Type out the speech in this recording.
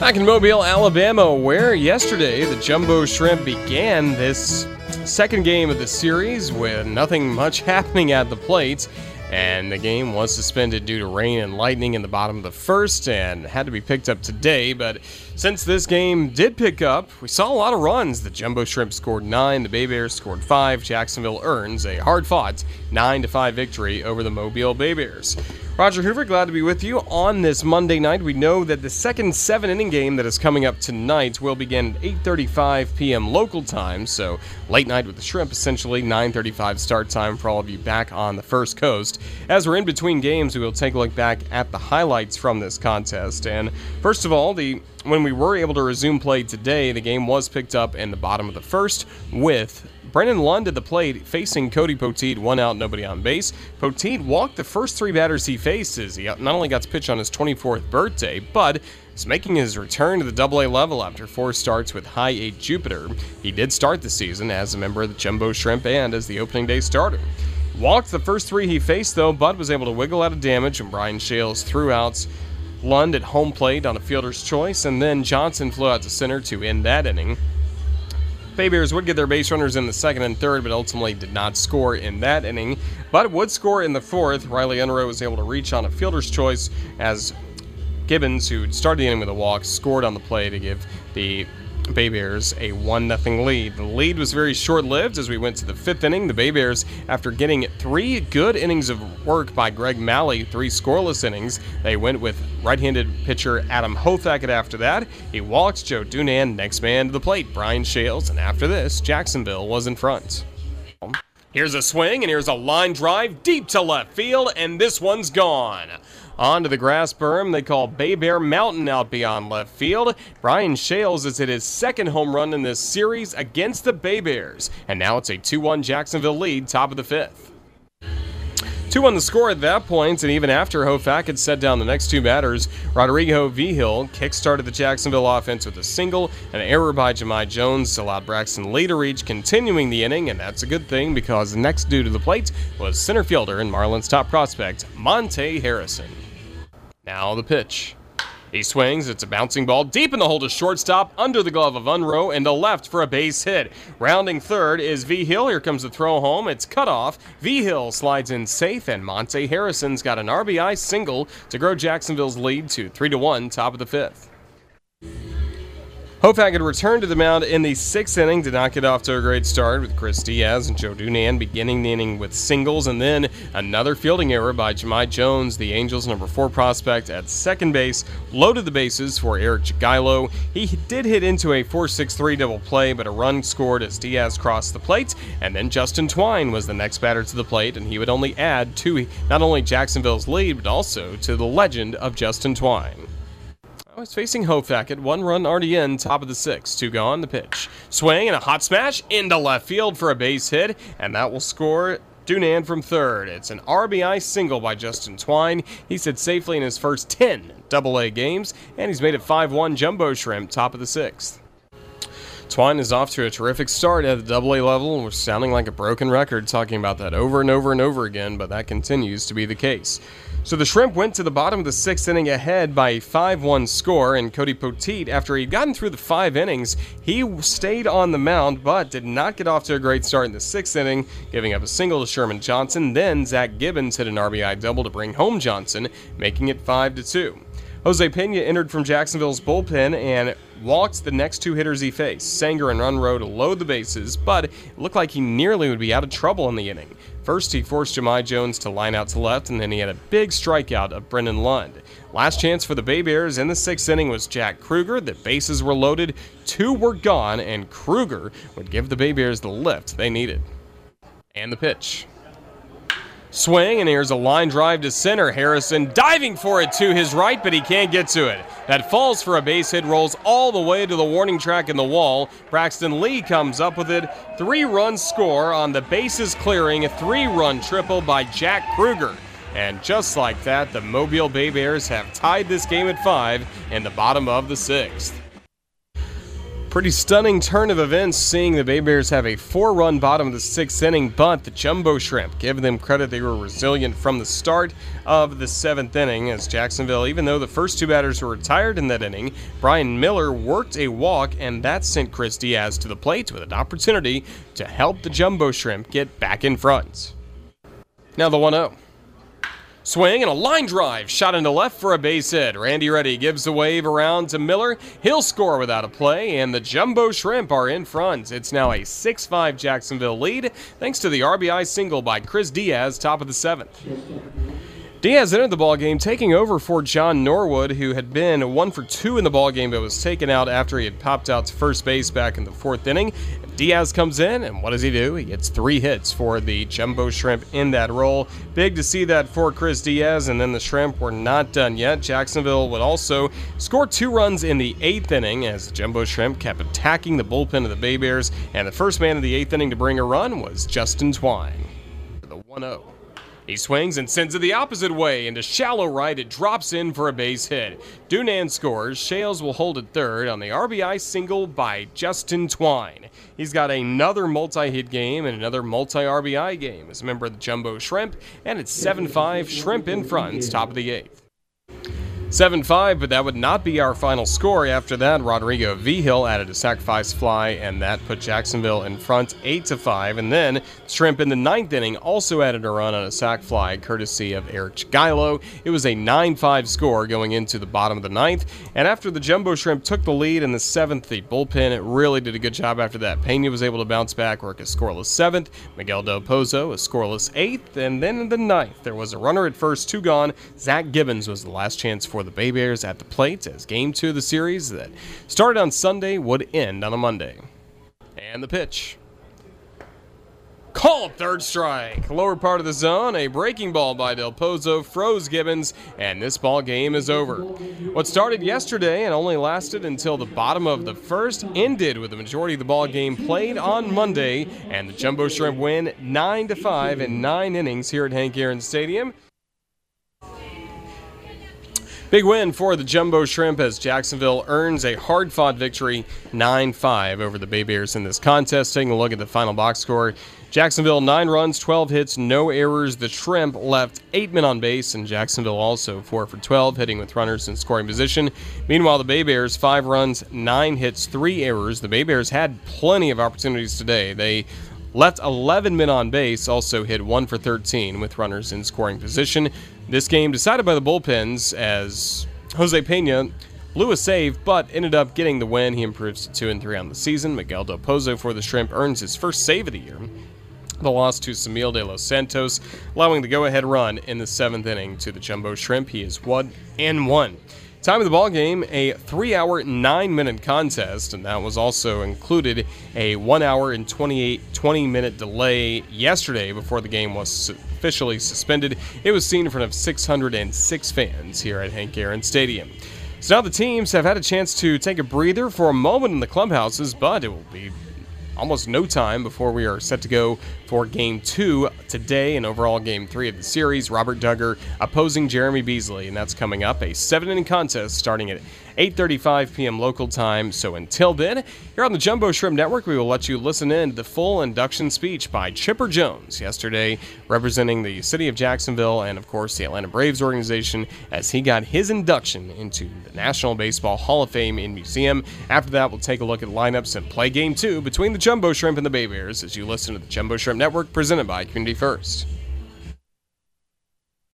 Back in Mobile, Alabama, where yesterday the Jumbo Shrimp began this second game of the series with nothing much happening at the plate. And the game was suspended due to rain and lightning in the bottom of the first and had to be picked up today. But since this game did pick up, we saw a lot of runs. The Jumbo Shrimp scored nine, the Bay Bears scored five. Jacksonville earns a hard fought 9 5 victory over the Mobile Bay Bears. Roger Hoover, glad to be with you on this Monday night. We know that the second seven inning game that is coming up tonight will begin at 8:35 p.m. local time, so late night with the Shrimp, essentially 9:35 start time for all of you back on the First Coast. As we're in between games, we will take a look back at the highlights from this contest. And first of all, the when we were able to resume play today, the game was picked up in the bottom of the first with Brennon Lund at the plate facing Cody Poteet, one out, nobody on base. Poteet walked the first three batters he faces. He not only got to pitch on his 24th birthday, but is making his return to the AA level after four starts with High-A Jupiter. He did start the season as a member of the Jumbo Shrimp and as the opening day starter. Walked the first three he faced, though. Bud was able to wiggle out of damage, and Brian Schales threw outs Lund at home plate on a fielder's choice, and then Johnson flew out to center to end that inning. Bay Bears would get their base runners in the second and third, but ultimately did not score in that inning. But would score in the fourth. Riley Unroe was able to reach on a fielder's choice as Gibbons, who started the inning with a walk, scored on the play to give the Bay Bears a 1 0 lead. The lead was very short lived as we went to the fifth inning. The Bay Bears, after getting three good innings of work by Greg Mahle, three scoreless innings, they went with right handed pitcher Adam Hofacket after that. He walked Joe Dunand, next man to the plate, Brian Schales, and after this, Jacksonville was in front. Here's a swing, and here's a line drive deep to left field, and this one's gone. Onto the grass berm they call Bay Bear Mountain out beyond left field. Brian Schales is hit his second home run in this series against the Bay Bears. And now it's a 2 1 Jacksonville lead, top of the fifth. 2 on the score at that point, and even after Hofacket set down the next two batters, Rodrigo Vigil kick-started the Jacksonville offense with a single. An error by Jahmai Jones allowed Braxton Lee to reach, continuing the inning, and that's a good thing because the next due to the plate was center fielder and Marlins top prospect, Monte Harrison. Now the pitch. He swings, it's a bouncing ball deep in the hole to shortstop, under the glove of Unroe, and the left for a base hit. Rounding third is Vigil. Here comes the throw home. It's cut off. Vigil slides in safe, and Monte Harrison's got an RBI single to grow Jacksonville's lead to 3 to 1, top of the fifth. Hofacket returned to the mound in the sixth inning, did not get off to a great start with Chris Diaz and Joe Dunand beginning the inning with singles, and then another fielding error by Jahmai Jones, the Angels' number four prospect at second base, loaded the bases for Eric Jagielo. He did hit into a 4-6-3 double play, but a run scored as Diaz crossed the plate, and then Justin Twine was the next batter to the plate, and he would only add to not only Jacksonville's lead, but also to the legend of Justin Twine. I was facing Hofacket one run already in, top of the sixth. Two gone, the pitch. Swing and a hot smash into left field for a base hit, and that will score Dunand from third. It's an RBI single by Justin Twine. He's hit safely in his first 10 AA games, and he's made it 5 1 Jumbo Shrimp, top of the sixth. Twine is off to a terrific start at the AA level. We're sounding like a broken record talking about that over and over and over again, but that continues to be the case. So the Shrimp went to the bottom of the sixth inning ahead by a 5 1 score, and Cody Poteet, after he'd gotten through the five innings, he stayed on the mound but did not get off to a great start in the sixth inning, giving up a single to Sherman Johnson. Then Zach Gibbons hit an RBI double to bring home Johnson, making it 5 2. Jose Pena entered from Jacksonville's bullpen and walked the next two hitters he faced, Sanger and Unroe, to load the bases, but it looked like he nearly would be out of trouble in the inning. First, he forced Jahmai Jones to line out to left, and then he had a big strikeout of Brendan Lund. Last chance for the Bay Bears in the sixth inning was Jack Kruger. The bases were loaded, two were gone, and Kruger would give the Bay Bears the lift they needed. And the pitch. Swing, and here's a line drive to center. Harrison diving for it to his right, but he can't get to it. That falls for a base hit, rolls all the way to the warning track in the wall. Braxton Lee comes up with it. Three run score on the bases clearing, a three run triple by Jack Kruger. And just like that, the Mobile Bay Bears have tied this game at five in the bottom of the sixth. Pretty stunning turn of events seeing the Bay Bears have a four run bottom of the sixth inning, but the Jumbo Shrimp, give them credit, they were resilient from the start of the seventh inning as Jacksonville, even though the first two batters were retired in that inning, Brian Miller worked a walk, and that sent Chris Diaz to the plate with an opportunity to help the Jumbo Shrimp get back in front. Now the 1 0. Swing and a line drive, shot into left for a base hit. Randy Ready gives the wave around to Miller. He'll score without a play, and the Jumbo Shrimp are in front. It's now a 6 5 Jacksonville lead, thanks to the RBI single by Chris Diaz, top of the seventh. Diaz entered the ball game taking over for John Norwood, who had been one for two in the ball game but was taken out after he had popped out to first base back in the fourth inning. Diaz comes in, and what does he do? He gets three hits for the Jumbo Shrimp in that role. Big to see that for Chris Diaz, and then the Shrimp were not done yet. Jacksonville would also score two runs in the eighth inning as the Jumbo Shrimp kept attacking the bullpen of the Bay Bears, and the first man of the eighth inning to bring a run was Justin Twine. The 1 0. He swings and sends it the opposite way into shallow right. It drops in for a base hit. Dunand scores. Schales will hold it third on the RBI single by Justin Twine. He's got another multi hit game and another multi RBI game as a member of the Jumbo Shrimp, and it's 7 5 Shrimp in front, top of the eighth. 7 5, but that would not be our final score. After that, Rodrigo Vigil added a sacrifice fly, and that put Jacksonville in front 8 to 5. And then Shrimp in the ninth inning also added a run on a sac fly, courtesy of Eric Jagielo. It was a 9 5 score going into the bottom of the ninth. And after the Jumbo Shrimp took the lead in the seventh, the bullpen it really did a good job after that. Pena was able to bounce back, work a scoreless seventh. Miguel Del Pozo, a scoreless eighth. And then in the ninth, there was a runner at first, two gone. Zach Gibbons was the last chance for the Bay Bears at the plate as game two of the series that started on Sunday would end on a Monday. And the pitch. Called third strike. Lower part of the zone, a breaking ball by Del Pozo froze Gibbons, and this ball game is over. What started yesterday and only lasted until the bottom of the first ended with the majority of the ball game played on Monday, and the Jumbo Shrimp win 9 to 5 in nine innings here at Hank Aaron Stadium. Big win for the Jumbo Shrimp as Jacksonville earns a hard fought victory 9 5 over the Bay Bears in this contest. Taking a look at the final box score Jacksonville, 9 runs, 12 hits, no errors. The Shrimp left 8 men on base, and Jacksonville also 4 for 12, hitting with runners in scoring position. Meanwhile, the Bay Bears, 5 runs, 9 hits, 3 errors. The Bay Bears had plenty of opportunities today. They left 11 men on base, also hit 1 for 13 with runners in scoring position. This game decided by the bullpens as Jose Pena blew a save, but ended up getting the win. He improves to 2 and 3 on the season. Miguel Del Pozo for the Shrimp earns his first save of the year. The loss to Samil de los Santos, allowing the go ahead run in the seventh inning to the Jumbo Shrimp. He is 1 and 1. Time of the ball game, a three-hour, nine-minute contest, and that was also included a one-hour and 28, 20-minute delay yesterday before the game was officially suspended. It was seen in front of 606 fans here at Hank Aaron Stadium. So now the teams have had a chance to take a breather for a moment in the clubhouses, but it will be almost no time before we are set to go for game two today and overall game three of the series. Robert Dugger opposing Jeremy Beasley, and that's coming up. A seven inning contest starting at 8:35 p.m. local time. So until then, here on the Jumbo Shrimp Network, we will let you listen in to the full induction speech by Chipper Jones yesterday, representing the city of Jacksonville and of course the Atlanta Braves organization as he got his induction into the National Baseball Hall of Fame in Museum. After that, we'll take a look at lineups and play game two between the Jumbo Shrimp and the Bay Bears as you listen to the Jumbo Shrimp Network presented by Community First.